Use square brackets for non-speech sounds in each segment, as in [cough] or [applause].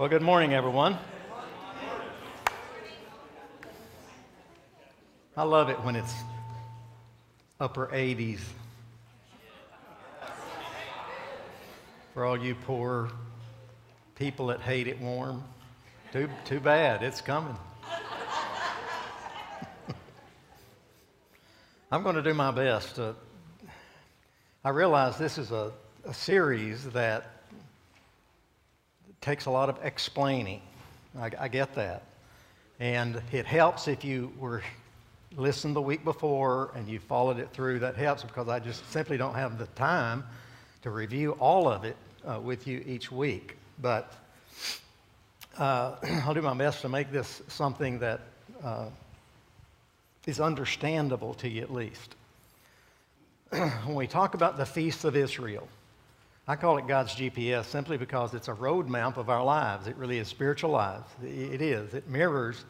Well, good morning, everyone. I love it when it's upper 80s. For all you poor people that hate it warm, too, too bad, it's coming. [laughs] I'm going to do my best. To, I realize this is a, a series that takes a lot of explaining. I, I, get that. And it helps if you were listened the week before and you followed it through. That helps because I just simply don't have the time to review all of it uh, with you each week. But uh, [clears throat] I'll do my best to make this something that uh, is understandable to you at least. [clears throat] when we talk about the feasts of Israel, I call it God's GPS simply because it's a roadmap of our lives. It really is spiritual lives. It is. It mirrors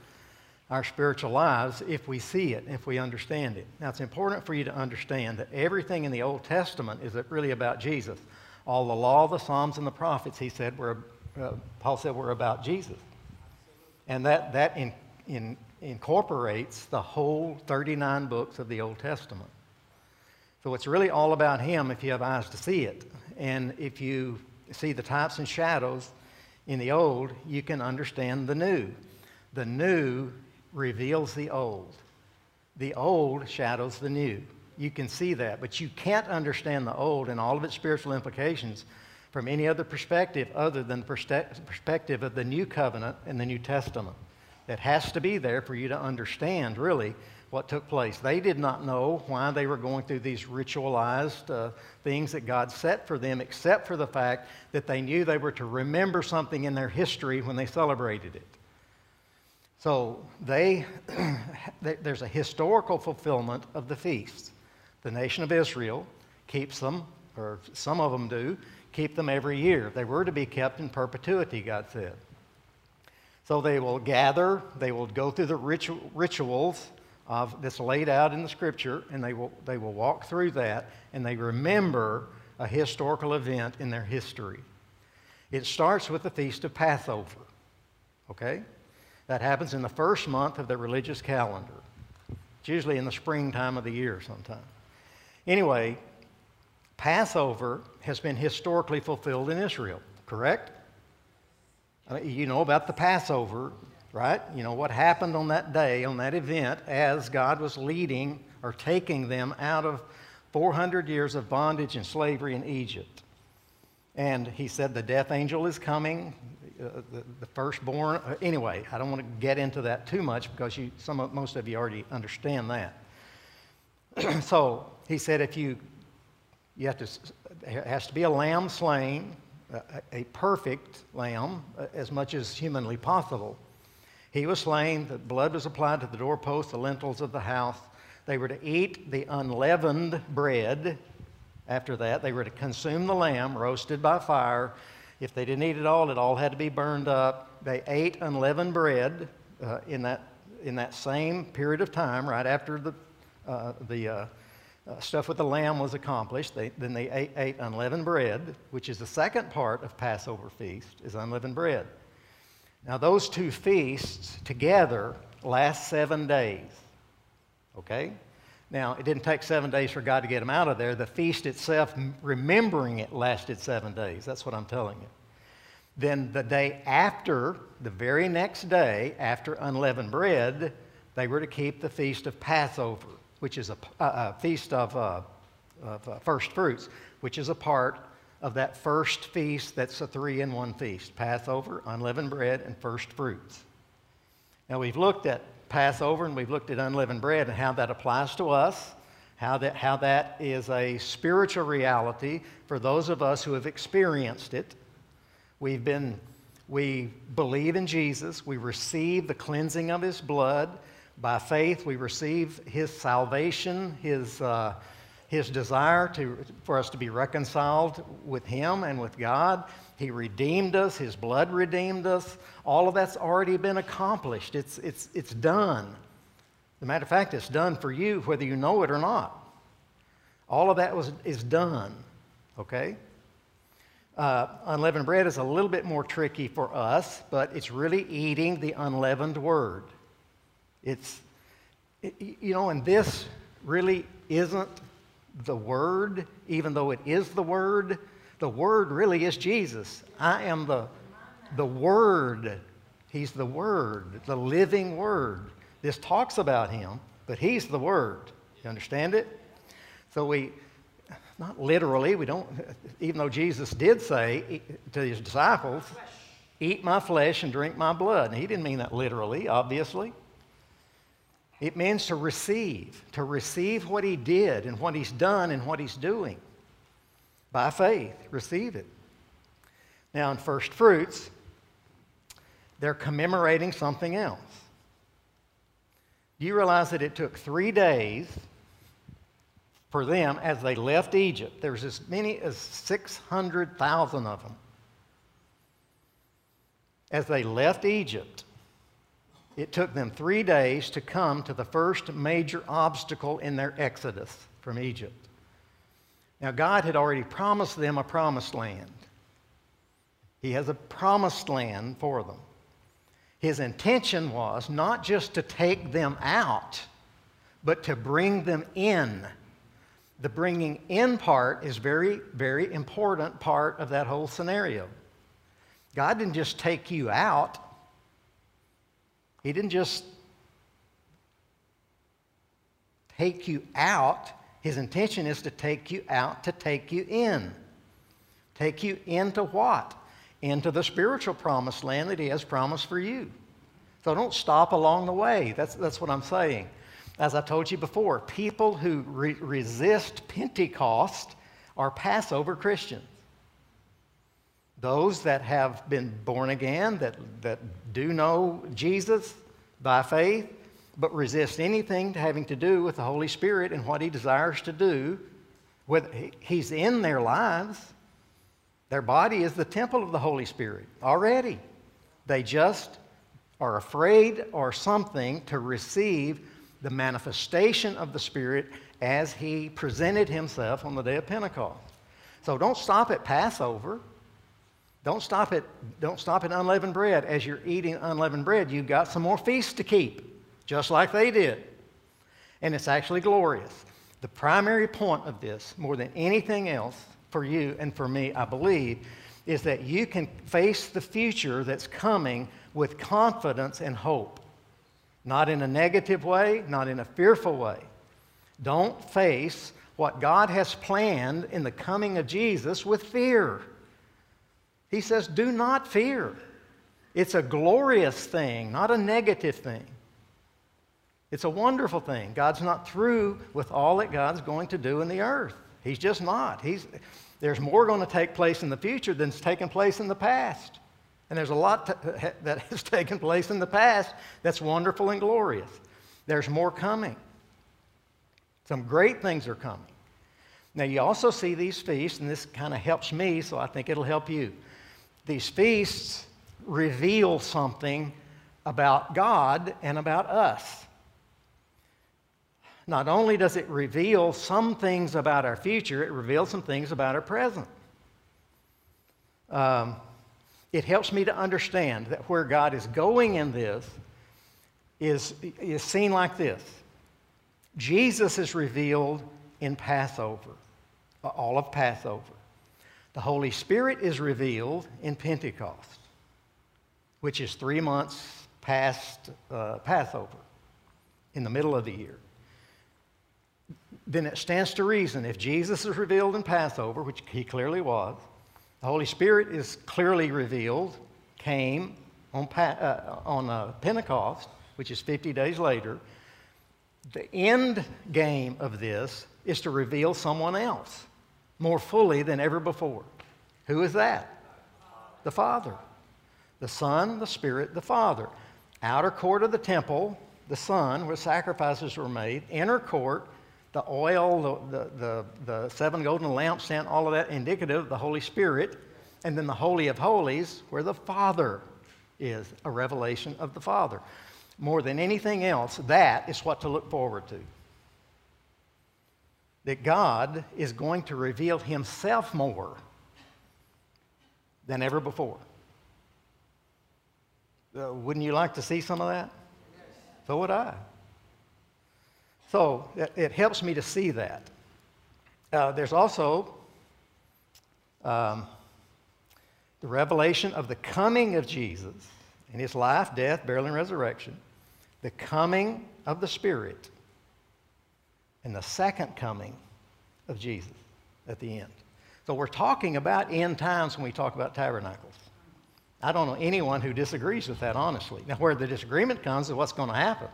our spiritual lives if we see it, if we understand it. Now, it's important for you to understand that everything in the Old Testament is really about Jesus. All the law, the Psalms, and the prophets, he said, were, uh, Paul said, were about Jesus. And that, that in, in, incorporates the whole 39 books of the Old Testament. So it's really all about him if you have eyes to see it. And if you see the types and shadows in the old, you can understand the new. The new reveals the old, the old shadows the new. You can see that, but you can't understand the old and all of its spiritual implications from any other perspective other than the perspective of the new covenant and the New Testament. That has to be there for you to understand, really, what took place. They did not know why they were going through these ritualized uh, things that God set for them, except for the fact that they knew they were to remember something in their history when they celebrated it. So they, [clears throat] there's a historical fulfillment of the feasts. The nation of Israel keeps them, or some of them do, keep them every year. They were to be kept in perpetuity, God said. So they will gather, they will go through the rituals of, that's laid out in the scripture, and they will, they will walk through that, and they remember a historical event in their history. It starts with the Feast of Passover, okay? That happens in the first month of the religious calendar. It's usually in the springtime of the year sometime. Anyway, Passover has been historically fulfilled in Israel, correct? You know about the Passover right? You know, what happened on that day, on that event, as God was leading or taking them out of 400 years of bondage and slavery in Egypt. And he said, The death angel is coming, uh, the, firstborn. Uh, anyway, I don't want to get into that too much because you, some of, most of you already understand that. [clears throat] so he said, if you, you have to, it has to be a lamb slain, a, a perfect lamb, uh, as much as humanly possible. He was slain, the blood was applied to the doorpost, the lintels of the house. They were to eat the unleavened bread. After that, they were to consume the lamb roasted by fire. If they didn't eat it all, it all had to be burned up. They ate unleavened bread uh, in, that, in that same period of time, right after the, uh, the uh, uh stuff with the lamb was accomplished. They, then they ate, ate unleavened bread, which is the second part of Passover feast, is unleavened bread. Now, those two feasts together last seven days. Okay? Now, it didn't take seven days for God to get them out of there. The feast itself, remembering it, lasted seven days. That's what I'm telling you. Then, the day after, the very next day, after unleavened bread, they were to keep the feast of Passover, which is a, a feast of, uh, of uh, first fruits, which is a part of that first feast that's a three in one feast Passover, unleavened bread, and first fruits. Now, we've looked at Passover and we've looked at unleavened bread and how that applies to us, how that, how that is a spiritual reality for those of us who have experienced it. We've been, we believe in Jesus, we receive the cleansing of his blood. By faith, we receive his salvation, his. Uh, his desire to, for us to be reconciled with him and with God. He redeemed us, his blood redeemed us. All of that's already been accomplished. It's, it's, it's done. As a matter of fact, it's done for you whether you know it or not. All of that was, is done, okay? Uh, unleavened bread is a little bit more tricky for us, but it's really eating the unleavened word. It's, it, you know, and this really isn't the word, even though it is the word. The word really is Jesus. I am the, the word. He's the word, the living word. This talks about him, but he's the word. You understand it? So we, not literally, we don't, even though Jesus did say to his disciples, eat my flesh and drink my blood. And he didn't mean that literally, obviously. It means to receive, to receive what he did and what he's done and what he's doing. By faith, receive it. Now, in first fruits, they're commemorating something else. Do you realize that it took three days for them as they left Egypt. There was as many as 600,000 of them. As they left Egypt, it took them three days to come to the first major obstacle in their exodus from Egypt. Now, God had already promised them a promised land. He has a promised land for them. His intention was not just to take them out, but to bring them in the bringing in part is very, very important part of that whole scenario. God didn't just take you out. He didn't just take you out. His intention is to take you out, to take you in. Take you into what? Into the spiritual promised land that He has promised for you. So don't stop along the way. That's, that's what I'm saying. As I told you before, people who re- resist Pentecost are Passover Christians. Those that have been born again, that, that do know Jesus by faith, but resist anything having to do with the Holy Spirit and what He desires to do, with, He's in their lives. Their body is the temple of the Holy Spirit already. They just are afraid or something to receive the manifestation of the Spirit as he presented himself on the day of Pentecost. So don't stop at Passover. Don't stop at, don't stop at unleavened bread. As you're eating unleavened bread, you've got some more feasts to keep, just like they did. And it's actually glorious. The primary point of this, more than anything else for you and for me, I believe, is that you can face the future that's coming with confidence and hope. Not in a negative way, not in a fearful way. Don't face what God has planned in the coming of Jesus with fear. He says, Do not fear. It's a glorious thing, not a negative thing. It's a wonderful thing. God's not through with all that God's going to do in the earth. He's just not. He's, there's more going to take place in the future than's taken place in the past. And there's a lot to, [laughs] that has taken place in the past that's wonderful and glorious. There's more coming. Some great things are coming. Now, you also see these feasts, and this kind of helps me, so I think it'll help you. These feasts reveal something about God and about us. Not only does it reveal some things about our future, it reveals some things about our present. Um, it helps me to understand that where God is going in this is, is seen like this Jesus is revealed in Passover, all of Passover. The Holy Spirit is revealed in Pentecost, which is three months past uh, Passover, in the middle of the year. Then it stands to reason if Jesus is revealed in Passover, which he clearly was, the Holy Spirit is clearly revealed, came on, uh, on uh, Pentecost, which is 50 days later. The end game of this is to reveal someone else more fully than ever before. Who is that? The Father. The Son, the Spirit, the Father. Outer court of the temple, the Son, where sacrifices were made. Inner court, the oil, the, the, the, the seven golden lampstand, all of that indicative of the Holy Spirit. And then the Holy of Holies, where the Father is, a revelation of the Father. More than anything else, that is what to look forward to. That God is going to reveal Himself more than ever before. Uh, wouldn't you like to see some of that? So would I. So it, it helps me to see that. Uh, there's also um, the revelation of the coming of Jesus in his life, death, burial, and resurrection, the coming of the Spirit, and the second coming of Jesus at the end. So we're talking about end times when we talk about tabernacles. I don't know anyone who disagrees with that, honestly. Now, where the disagreement comes is what's going to happen.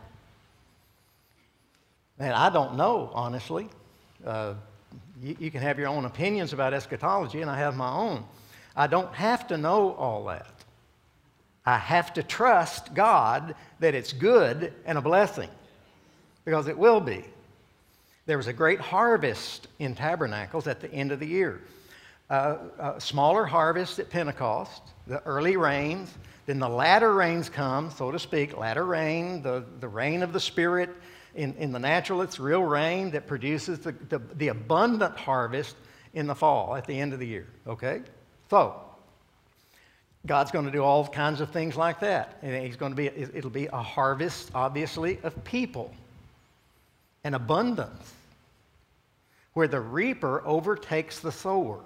And I don't know, honestly. Uh, you, you can have your own opinions about eschatology, and I have my own. I don't have to know all that. I have to trust God that it's good and a blessing, because it will be. There was a great harvest in tabernacles at the end of the year. Uh, a smaller harvest at Pentecost, the early rains, then the latter rains come, so to speak, latter rain, the, the rain of the Spirit in, in the natural, it's real rain that produces the, the, the abundant harvest in the fall at the end of the year. Okay? So, God's going to do all kinds of things like that. And he's going to be, it'll be a harvest, obviously, of people, an abundance, where the reaper overtakes the sower,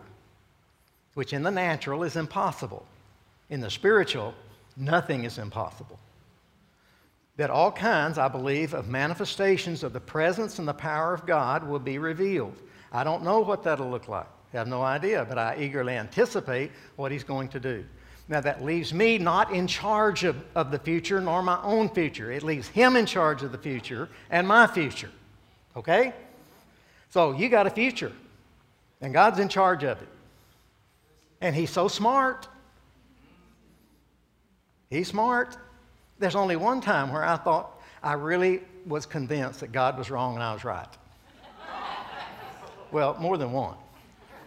which in the natural is impossible. In the spiritual, nothing is impossible that all kinds, I believe, of manifestations of the presence and the power of God will be revealed. I don't know what that'll look like. I have no idea, but I eagerly anticipate what he's going to do. Now, that leaves me not in charge of, of the future nor my own future. It leaves him in charge of the future and my future. Okay? So, you got a future, and God's in charge of it. And he's so smart. He's smart. There's only one time where I thought I really was convinced that God was wrong and I was right. well, more than one.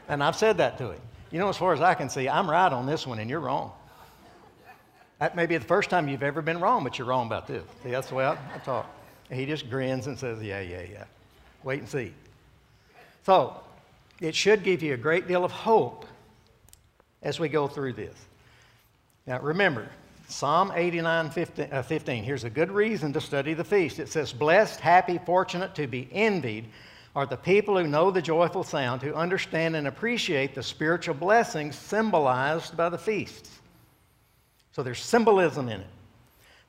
And I've said that to him. You know, as far as I can see, I'm right on this one and you're wrong. That may be the first time you've ever been wrong, but you're wrong about this. See, that's the way I, I talk. He just grins and says, Yeah, yeah, yeah. Wait and see. So, it should give you a great deal of hope as we go through this. Now, remember, Psalm 89 15, uh, 15, Here's a good reason to study the feast. It says, Blessed, happy, fortunate, to be envied are the people who know the joyful sound, who understand and appreciate the spiritual blessings symbolized by the feasts. So there's symbolism in it.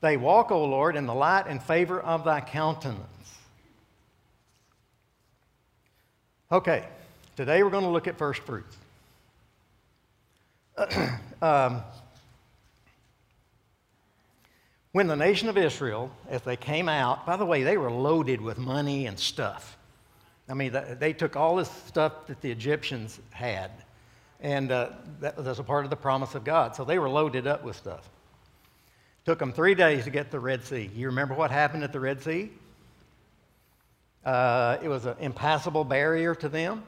They walk, O Lord, in the light and favor of thy countenance. Okay, today we're going to look at first fruits. [clears throat] um, when the nation of Israel, as they came out, by the way, they were loaded with money and stuff. I mean, they took all this stuff that the Egyptians had, and uh, that was a part of the promise of God. So they were loaded up with stuff. Took them three days to get the Red Sea. You remember what happened at the Red Sea? Uh, it was an impassable barrier to them.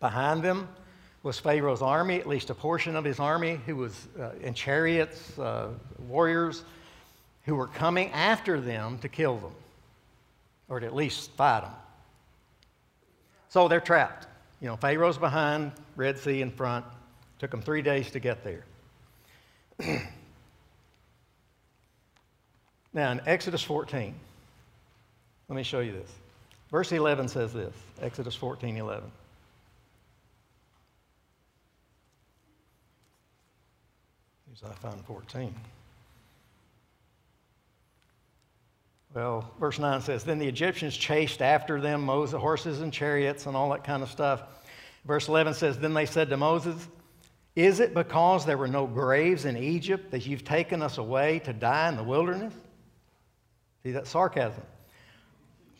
Behind them was Pharaoh's army, at least a portion of his army, who was uh, in chariots, uh, warriors who were coming after them to kill them, or to at least fight them. So they're trapped. You know, Pharaoh's behind, Red Sea in front. Took them three days to get there. [clears throat] now, in Exodus 14, let me show you this. Verse 11 says this Exodus 14 11. I found 14. Well, verse 9 says, Then the Egyptians chased after them, Moses, horses and chariots and all that kind of stuff. Verse 11 says, Then they said to Moses, Is it because there were no graves in Egypt that you've taken us away to die in the wilderness? See, that sarcasm.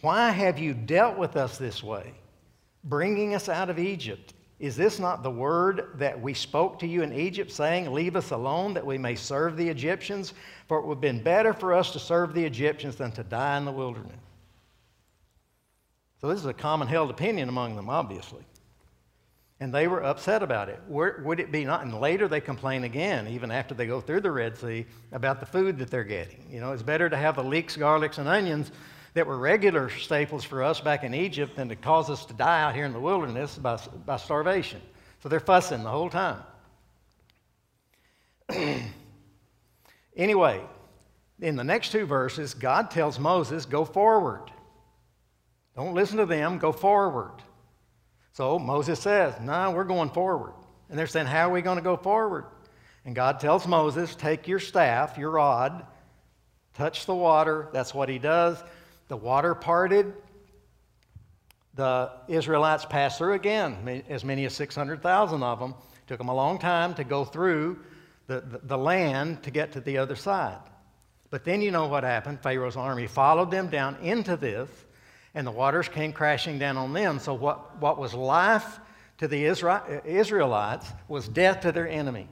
Why have you dealt with us this way, bringing us out of Egypt? Is this not the word that we spoke to you in Egypt, saying, Leave us alone that we may serve the Egyptians? For it would have been better for us to serve the Egyptians than to die in the wilderness. So, this is a common held opinion among them, obviously. And they were upset about it. Would it be not? And later they complain again, even after they go through the Red Sea, about the food that they're getting. You know, it's better to have the leeks, garlics, and onions that were regular staples for us back in Egypt than to cause us to die out here in the wilderness by, by starvation. So they're fussing the whole time. [clears throat] anyway, in the next two verses, God tells Moses, go forward. Don't listen to them, go forward. So Moses says, No, nah, we're going forward. And they're saying, How are we going to go forward? And God tells Moses, Take your staff, your rod, touch the water. That's what he does. The water parted. The Israelites passed through again, as many as 600,000 of them. It took them a long time to go through the, the, the land to get to the other side. But then you know what happened. Pharaoh's army followed them down into this, and the waters came crashing down on them. So, what, what was life to the Israelites was death to their enemy.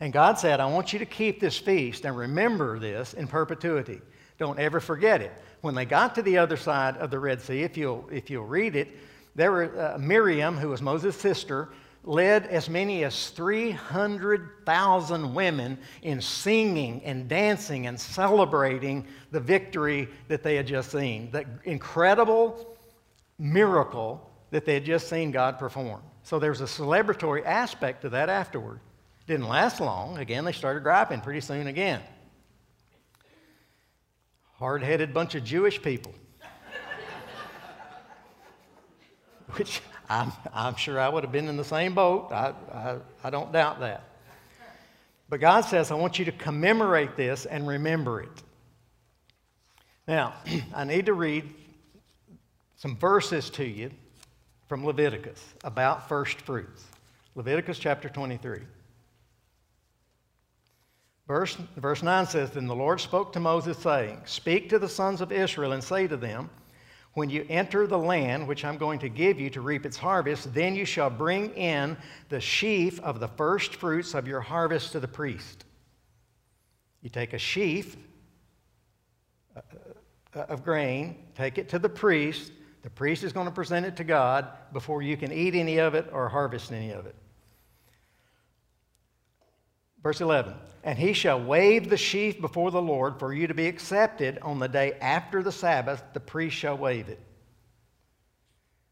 And God said, I want you to keep this feast and remember this in perpetuity. Don't ever forget it. When they got to the other side of the Red Sea, if you'll, if you'll read it, there were uh, Miriam, who was Moses' sister, led as many as 300,000 women in singing and dancing and celebrating the victory that they had just seen. The incredible miracle that they had just seen God perform. So there's a celebratory aspect to that afterward. Didn't last long. Again, they started griping pretty soon again. Hard headed bunch of Jewish people. Which I'm, I'm sure I would have been in the same boat. I, I, I don't doubt that. But God says, I want you to commemorate this and remember it. Now, [clears throat] I need to read some verses to you from Leviticus about first fruits. Leviticus chapter 23. Verse, verse 9 says, Then the Lord spoke to Moses, saying, Speak to the sons of Israel and say to them, when you enter the land which I'm going to give you to reap its harvest, then you shall bring in the sheaf of the first fruits of your harvest to the priest. You take a sheaf uh, uh, of grain, take it to the priest. The priest is going to present it to God before you can eat any of it or harvest any of it. Verse 11 And he shall wave the sheaf before the Lord for you to be accepted on the day after the Sabbath, the priest shall wave it.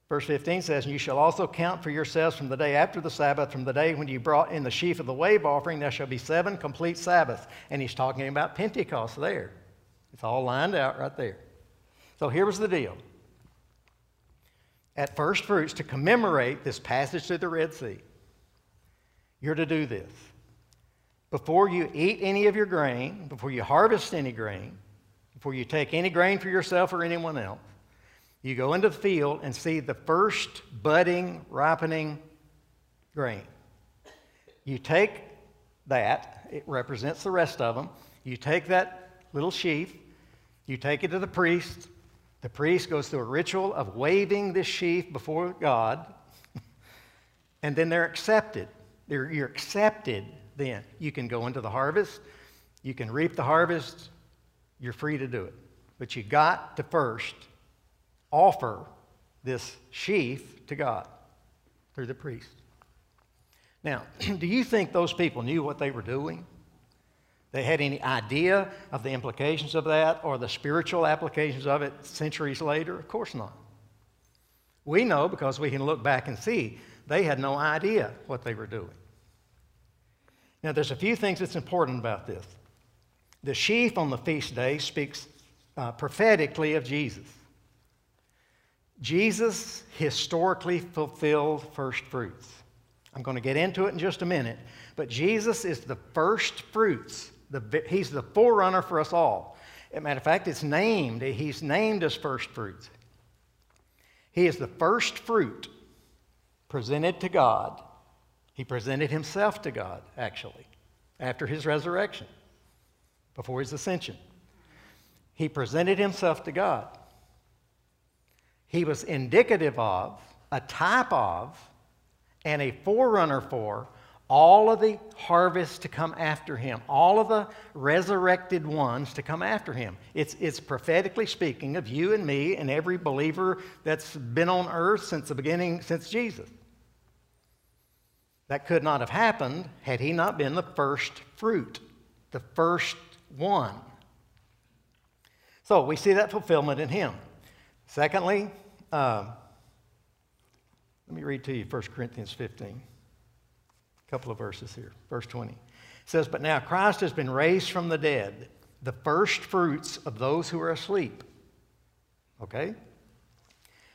Verse 15 says, And you shall also count for yourselves from the day after the Sabbath, from the day when you brought in the sheaf of the wave offering, there shall be seven complete Sabbaths. And he's talking about Pentecost there. It's all lined out right there. So here was the deal. At first fruits, to commemorate this passage through the Red Sea, you're to do this before you eat any of your grain, before you harvest any grain, before you take any grain for yourself or anyone else, you go into the field and see the first budding, ripening grain. You take that, it represents the rest of them. You take that little sheaf, you take it to the priest. The priest goes through a ritual of waving this sheaf before God, [laughs] and then they're accepted. They're, you're accepted then. You can go into the harvest, you can reap the harvest, you're free to do it. But you got to first offer this sheaf to God through the priest. Now, [clears throat] do you think those people knew what they were doing? They had any idea of the implications of that or the spiritual applications of it centuries later? Of course not. We know because we can look back and see they had no idea what they were doing. Now, there's a few things that's important about this. The sheaf on the feast day speaks uh, prophetically of Jesus. Jesus historically fulfilled first fruits. I'm going to get into it in just a minute, but Jesus is the first fruits. The, he's the forerunner for us all. As a matter of fact, it's named, he's named as first fruits. He is the first fruit presented to God he presented himself to God, actually, after his resurrection, before his ascension. He presented himself to God. He was indicative of, a type of, and a forerunner for all of the harvest to come after him, all of the resurrected ones to come after him. It's, it's prophetically speaking of you and me and every believer that's been on earth since the beginning, since Jesus. That could not have happened had he not been the first fruit, the first one. So we see that fulfillment in him. Secondly, uh, let me read to you 1 Corinthians 15, a couple of verses here. Verse 20 it says, But now Christ has been raised from the dead, the first fruits of those who are asleep. Okay?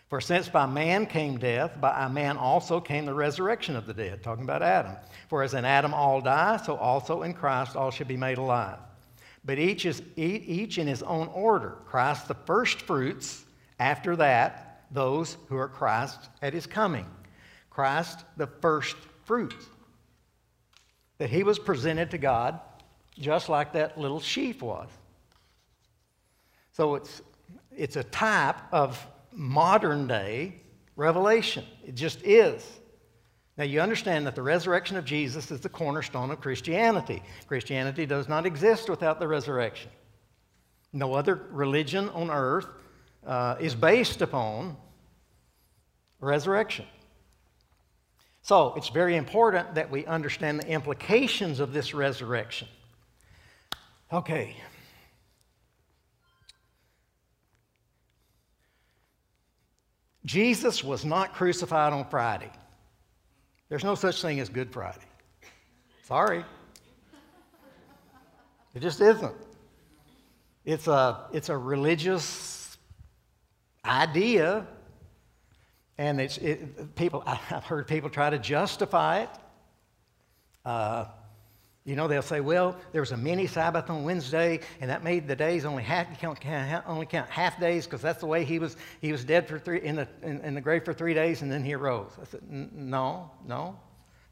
For since by man came death, by a man also came the resurrection of the dead, talking about Adam. For as in Adam all die, so also in Christ all should be made alive. But each is each in his own order. Christ the first fruits, after that, those who are Christ at his coming. Christ the first fruits. That he was presented to God just like that little sheaf was. So it's, it's a type of modern day revelation. It just is. Now, you understand that the resurrection of Jesus is the cornerstone of Christianity. Christianity does not exist without the resurrection. No other religion on earth uh, is based upon resurrection. So, it's very important that we understand the implications of this resurrection. Okay, Jesus was not crucified on Friday. There's no such thing as Good Friday. Sorry. It just isn't. It's a, it's a religious idea, and it's, it, people, [laughs] I've heard people try to justify it. Uh, you know, they'll say, well, there was a mini Sabbath on Wednesday, and that made the days only half, count, only count half days because that's the way he was, he was dead for three, in the, in, in the grave for three days, and then he arose. I said, no, no.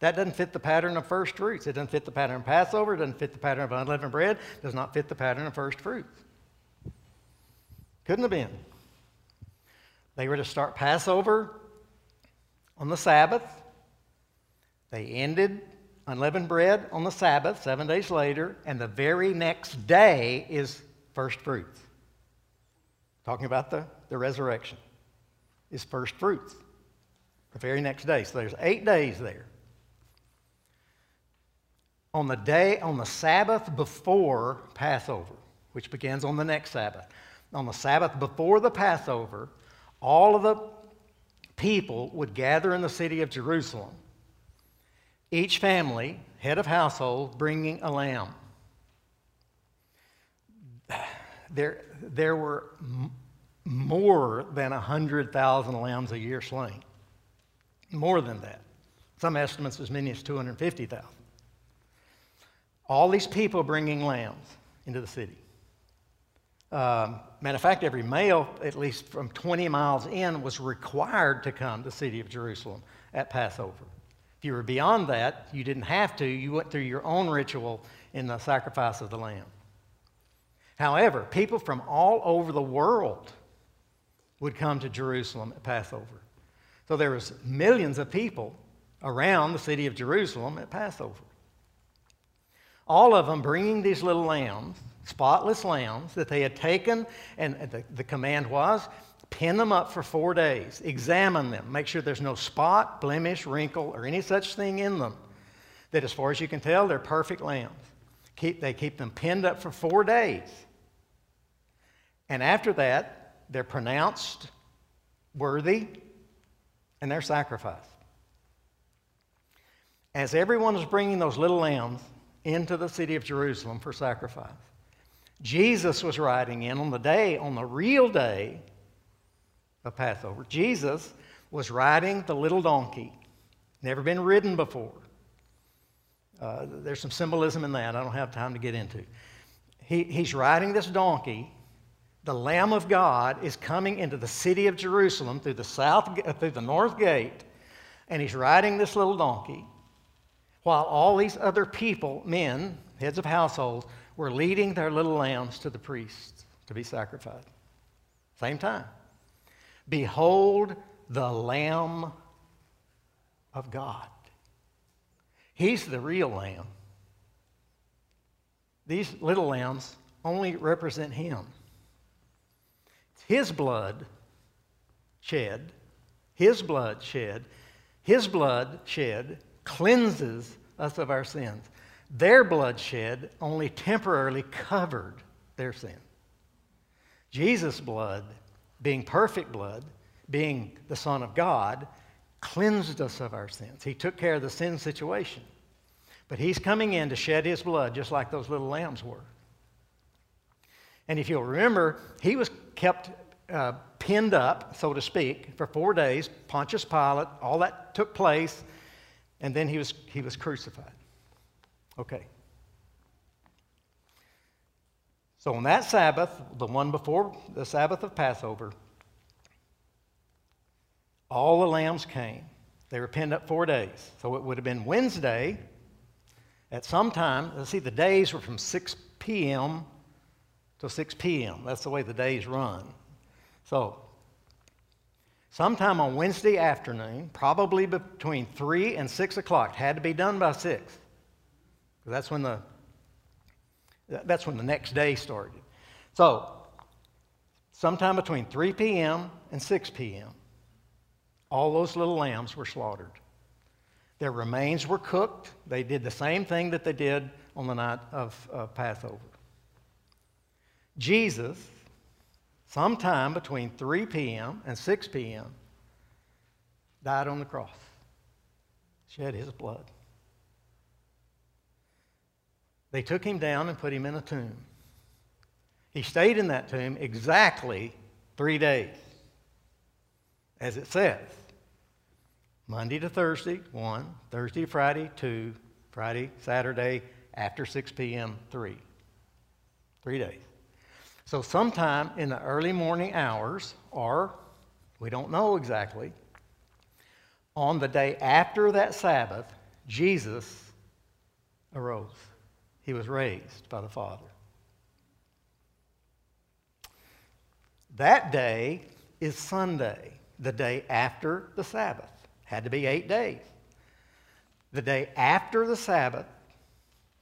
That doesn't fit the pattern of first fruits. It doesn't fit the pattern of Passover. It doesn't fit the pattern of unleavened bread. It does not fit the pattern of first fruits. Couldn't have been. They were to start Passover on the Sabbath. They ended unleavened bread on the Sabbath, seven days later, and the very next day is first fruits. Talking about the, the resurrection is first fruits. The very next day. So there's eight days there. On the day, on the Sabbath before Passover, which begins on the next Sabbath, on the Sabbath before the Passover, all of the people would gather in the city of Jerusalem each family, head of household, bringing a lamb. There, there were m- more than 100,000 lambs a year slain. More than that. Some estimates as many as 250,000. All these people bringing lambs into the city. Um, matter of fact, every male, at least from 20 miles in, was required to come to the city of Jerusalem at Passover you were beyond that, you didn't have to. You went through your own ritual in the sacrifice of the lamb. However, people from all over the world would come to Jerusalem at Passover. So there was millions of people around the city of Jerusalem at Passover. All of them bringing these little lambs, spotless lambs that they had taken, and the, the command was Pin them up for four days. Examine them. Make sure there's no spot, blemish, wrinkle, or any such thing in them. That, as far as you can tell, they're perfect lambs. Keep, they keep them pinned up for four days. And after that, they're pronounced worthy and they're sacrificed. As everyone is bringing those little lambs into the city of Jerusalem for sacrifice, Jesus was riding in on the day, on the real day of Passover. Jesus was riding the little donkey, never been ridden before. Uh, there's some symbolism in that I don't have time to get into. He, he's riding this donkey. The Lamb of God is coming into the city of Jerusalem through the south, uh, through the north gate, and he's riding this little donkey, while all these other people, men, heads of households, were leading their little lambs to the priests to be sacrificed. Same time. Behold the Lamb of God. He's the real lamb. These little lambs only represent him. His blood shed, his blood shed, his blood shed cleanses us of our sins. Their blood shed only temporarily covered their sin. Jesus' blood being perfect blood, being the Son of God, cleansed us of our sins. He took care of the sin situation. But he's coming in to shed his blood just like those little lambs were. And if you'll remember, he was kept uh, pinned up, so to speak, for four days. Pontius Pilate, all that took place, and then he was, he was crucified. Okay. So on that Sabbath, the one before the Sabbath of Passover, all the lambs came. They were pinned up four days. So it would have been Wednesday at some time. Let's see, the days were from 6 p.m. to 6 p.m. That's the way the days run. So, sometime on Wednesday afternoon, probably between 3 and 6 o'clock, had to be done by 6. That's when the that's when the next day started. So, sometime between 3 p.m. and 6 p.m., all those little lambs were slaughtered. Their remains were cooked. They did the same thing that they did on the night of uh, Passover. Jesus, sometime between 3 p.m. and 6 p.m., died on the cross, shed his blood. They took him down and put him in a tomb. He stayed in that tomb exactly three days, as it says. Monday to Thursday, one. Thursday to Friday, two. Friday, Saturday, after 6 p.m., three. Three days. So, sometime in the early morning hours, or we don't know exactly, on the day after that Sabbath, Jesus arose. He was raised by the Father. That day is Sunday, the day after the Sabbath. Had to be eight days. The day after the Sabbath,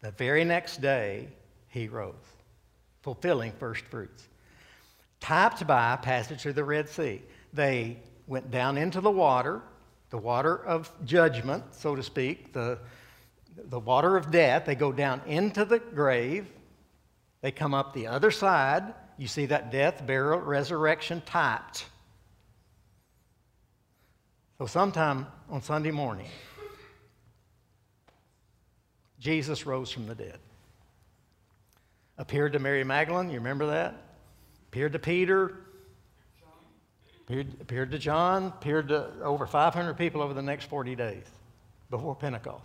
the very next day, he rose, fulfilling first fruits. Typed by passage through the Red Sea. They went down into the water, the water of judgment, so to speak, the, the water of death. They go down into the grave. They come up the other side. You see that death, burial, resurrection typed. So, sometime on Sunday morning, Jesus rose from the dead. Appeared to Mary Magdalene, you remember that? Appeared to Peter, appeared, appeared to John, appeared to over 500 people over the next 40 days before Pentecost.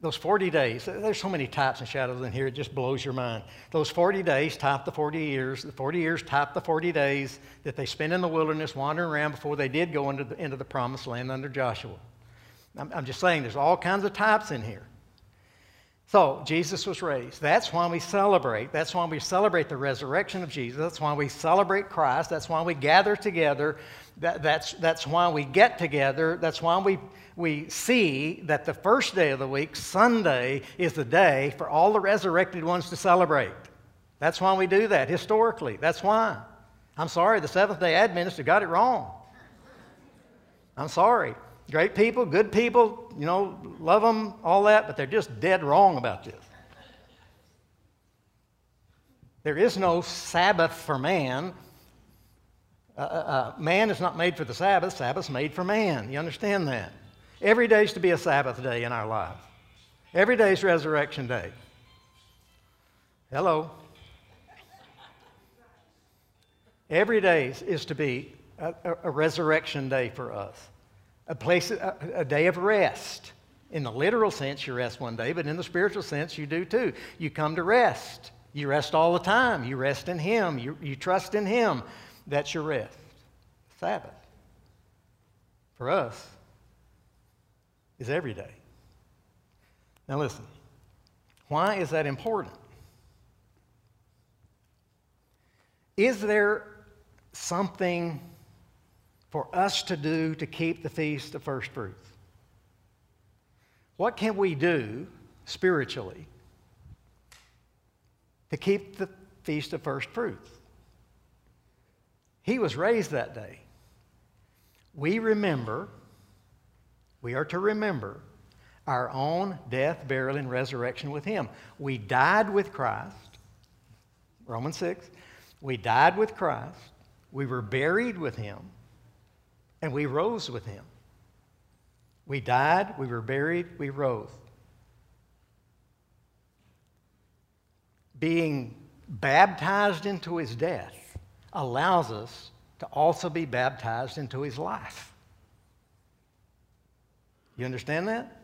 Those 40 days, there's so many types and shadows in here, it just blows your mind. Those 40 days type the 40 years. The 40 years type the 40 days that they spent in the wilderness wandering around before they did go into the, into the promised land under Joshua. I'm, I'm just saying there's all kinds of types in here. So, Jesus was raised. That's why we celebrate. That's why we celebrate the resurrection of Jesus. That's why we celebrate Christ. That's why we gather together. That, that's, that's why we get together. That's why we we see that the first day of the week, Sunday, is the day for all the resurrected ones to celebrate. That's why we do that historically. That's why. I'm sorry, the Seventh day Adventists got it wrong. I'm sorry. Great people, good people, you know, love them, all that, but they're just dead wrong about this. There is no Sabbath for man. Uh, uh, uh man is not made for the Sabbath, Sabbath's made for man. You understand that? Every day is to be a Sabbath day in our life. Every day is Resurrection Day. Hello. Every day is to be a, a, a resurrection day for us, a place, a, a day of rest. In the literal sense, you rest one day, but in the spiritual sense, you do too. You come to rest. You rest all the time. You rest in Him. You, you trust in Him. That's your rest. Sabbath. For us, is every day. Now, listen, why is that important? Is there something for us to do to keep the feast of first fruits? What can we do spiritually to keep the feast of first fruits? He was raised that day. We remember we are to remember our own death, burial, and resurrection with Him. We died with Christ, Romans 6. We died with Christ, we were buried with Him, and we rose with Him. We died, we were buried, we rose. Being baptized into his death allows us to also be baptized into his life. You understand that?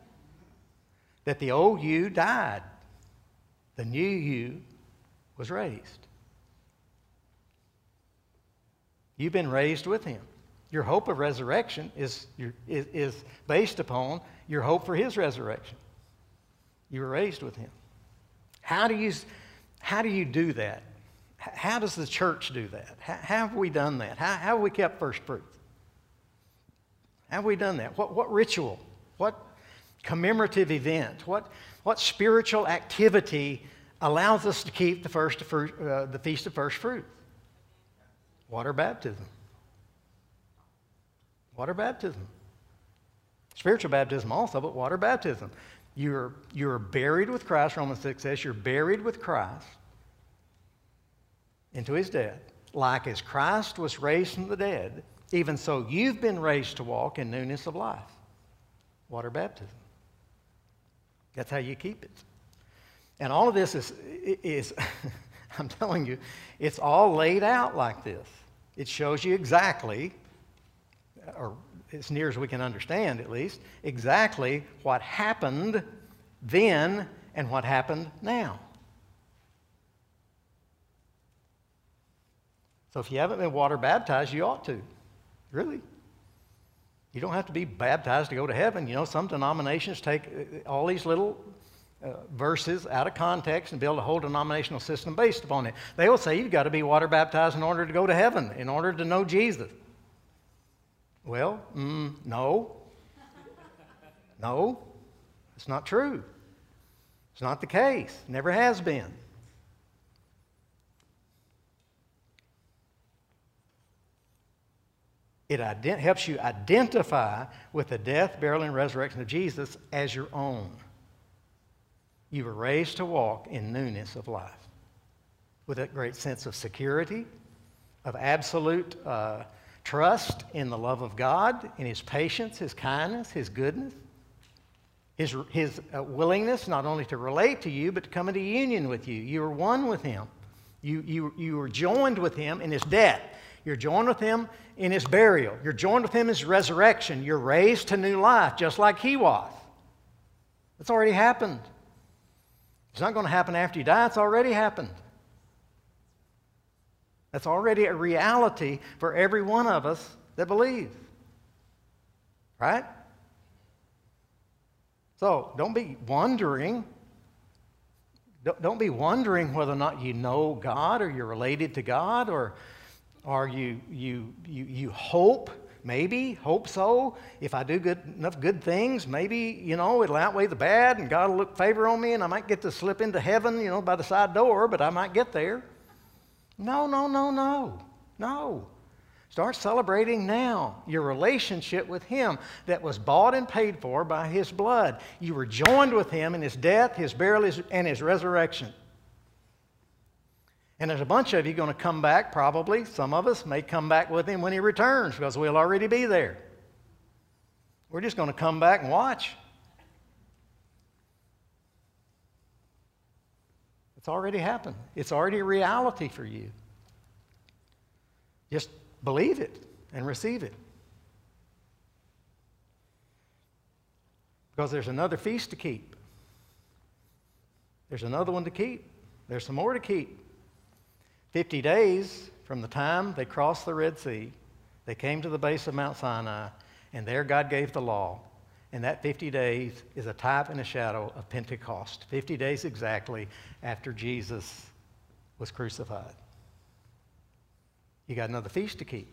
That the old you died, the new you was raised. You've been raised with him. Your hope of resurrection is, is, is based upon your hope for his resurrection. You were raised with him. How do you, how do, you do that? How does the church do that? How, have we done that? How, how have we kept first fruit? How have we done that? What, what ritual? What commemorative event? What, what spiritual activity allows us to keep the, first uh, the Feast of First Fruit? Water baptism. Water baptism. Spiritual baptism also, but water baptism. You're, you're buried with Christ, Romans 6 says, you're buried with Christ into his death. Like as Christ was raised from the dead, even so you've been raised to walk in newness of life. Water baptism. That's how you keep it. And all of this is, is [laughs] I'm telling you, it's all laid out like this. It shows you exactly, or as near as we can understand at least, exactly what happened then and what happened now. So if you haven't been water baptized, you ought to. Really. You don't have to be baptized to go to heaven. You know, some denominations take uh, all these little uh, verses out of context and build a whole denominational system based upon it. They will say you've got to be water baptized in order to go to heaven, in order to know Jesus. Well, mm, no. No, it's not true. It's not the case. Never has been. It ident- helps you identify with the death, burial, and resurrection of Jesus as your own. You were raised to walk in newness of life with a great sense of security, of absolute uh, trust in the love of God, in His patience, His kindness, His goodness, His, his uh, willingness not only to relate to you, but to come into union with you. You are one with Him. You, you, you were joined with Him in His death. You're joined with Him in His burial. You're joined with Him in His resurrection. You're raised to new life, just like He was. It's already happened. It's not going to happen after you die, it's already happened. That's already a reality for every one of us that believe. Right? So don't be wondering. Don't be wondering whether or not you know God or you're related to God or, or you, you, you, you hope, maybe, hope so. If I do good, enough good things, maybe, you know, it'll outweigh the bad and God will look favor on me and I might get to slip into heaven, you know, by the side door, but I might get there. No, no, no, no, no. Start celebrating now your relationship with Him that was bought and paid for by His blood. You were joined with Him in His death, His burial, and His resurrection. And there's a bunch of you going to come back, probably. Some of us may come back with Him when He returns because we'll already be there. We're just going to come back and watch. It's already happened, it's already a reality for you. Just believe it and receive it. Because there's another feast to keep. There's another one to keep. There's some more to keep. 50 days from the time they crossed the Red Sea, they came to the base of Mount Sinai, and there God gave the law. And that 50 days is a type and a shadow of Pentecost. 50 days exactly after Jesus was crucified. You got another feast to keep.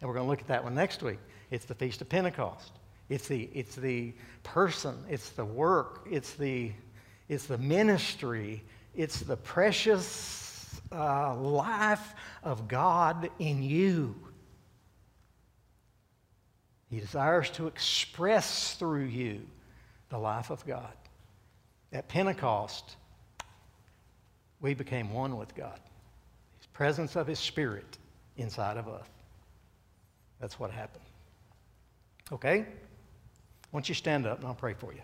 And we're going to look at that one next week. It's the Feast of Pentecost. It's the, it's the person, it's the work, it's the, it's the ministry, it's the precious uh, life of God in you. He desires to express through you the life of God. At Pentecost, we became one with God. His presence of His Spirit inside of us. That's what happened. Okay? Why don't you stand up and I'll pray for you?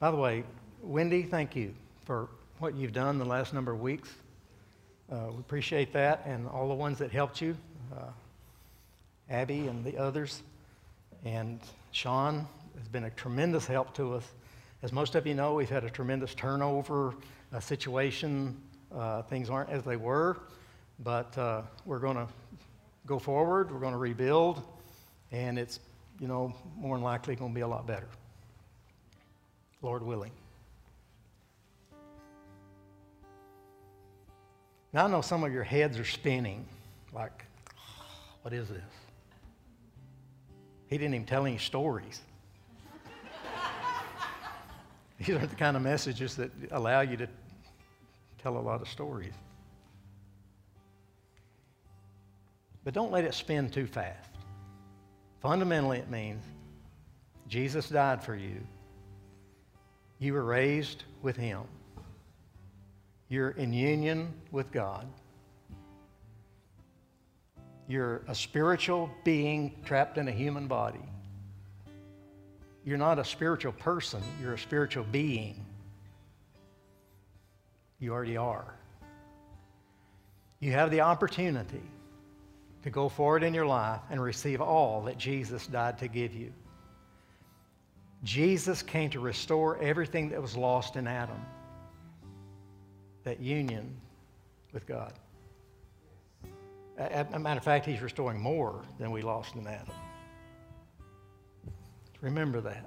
By the way, Wendy, thank you for what you've done the last number of weeks. Uh, we appreciate that and all the ones that helped you, uh, Abby and the others. And Sean has been a tremendous help to us. As most of you know, we've had a tremendous turnover situation. Uh, things aren't as they were, but uh, we're going to go forward. We're going to rebuild and it's, you know, more than likely going to be a lot better. Lord willing. Now I know some of your heads are spinning, like, what is this? He didn't even tell any stories. [laughs] These aren't the kind of messages that allow you to tell a lot of stories. But don't let it spin too fast. Fundamentally, it means Jesus died for you. You were raised with Him. You're in union with God. You're a spiritual being trapped in a human body. You're not a spiritual person, you're a spiritual being. You already are. You have the opportunity to go forward in your life and receive all that Jesus died to give you. Jesus came to restore everything that was lost in Adam that union with God. As a matter of fact, He's restoring more than we lost in Adam. Remember that.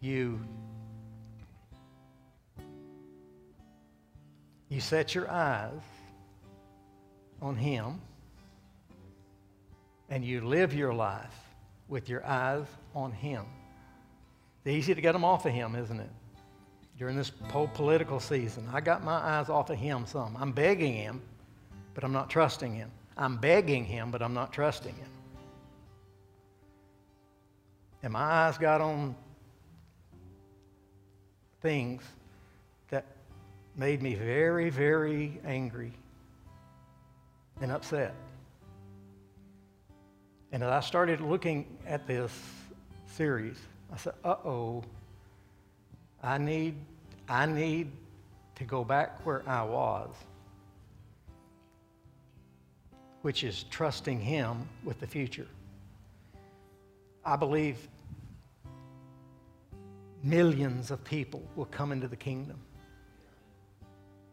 You, you set your eyes on Him and you live your life with your eyes on Him. It's easy to get them off of Him, isn't it? During this whole political season, I got my eyes off of Him some. I'm begging Him, but I'm not trusting Him. I'm begging Him, but I'm not trusting Him. And my eyes got on things that made me very, very angry and upset. And as I started looking at this series, I said, uh oh, I need, I need to go back where I was, which is trusting Him with the future. I believe millions of people will come into the kingdom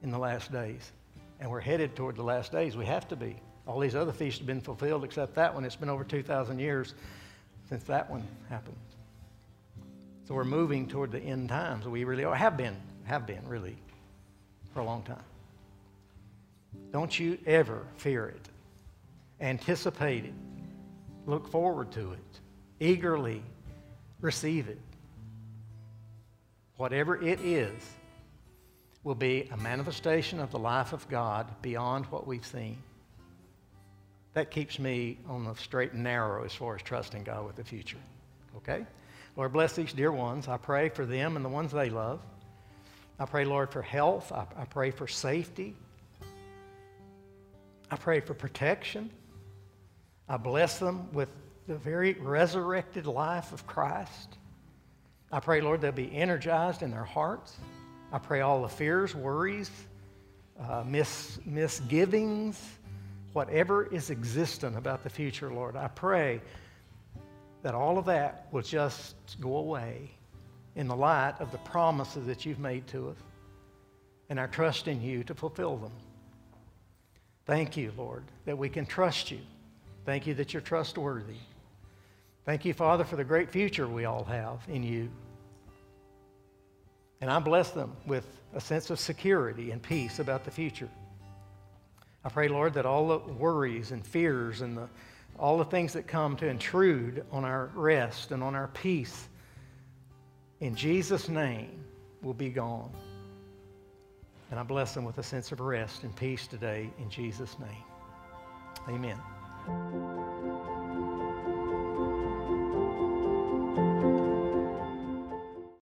in the last days and we're headed toward the last days. We have to be. All these other feasts have been fulfilled except that one. It's been over 2,000 years since that one happened. So we're moving toward the end times. We really are, have been, have been really for a long time. Don't you ever fear it. Anticipate it. Look forward to it. Eagerly receive it. Whatever it is, will be a manifestation of the life of God beyond what we've seen. That keeps me on the straight and narrow as far as trusting God with the future. Okay? Lord, bless these dear ones. I pray for them and the ones they love. I pray, Lord, for health. I, I pray for safety. I pray for protection. I bless them with the very resurrected life of Christ. I pray, Lord, they'll be energized in their hearts. I pray all the fears, worries, uh, mis- misgivings, whatever is existent about the future, Lord, I pray that all of that will just go away in the light of the promises that you've made to us and our trust in you to fulfill them. Thank you, Lord, that we can trust you. Thank you that you're trustworthy. Thank you, Father, for the great future we all have in you. And I bless them with a sense of security and peace about the future. I pray, Lord, that all the worries and fears and the, all the things that come to intrude on our rest and on our peace, in Jesus' name, will be gone. And I bless them with a sense of rest and peace today in Jesus' name. Amen.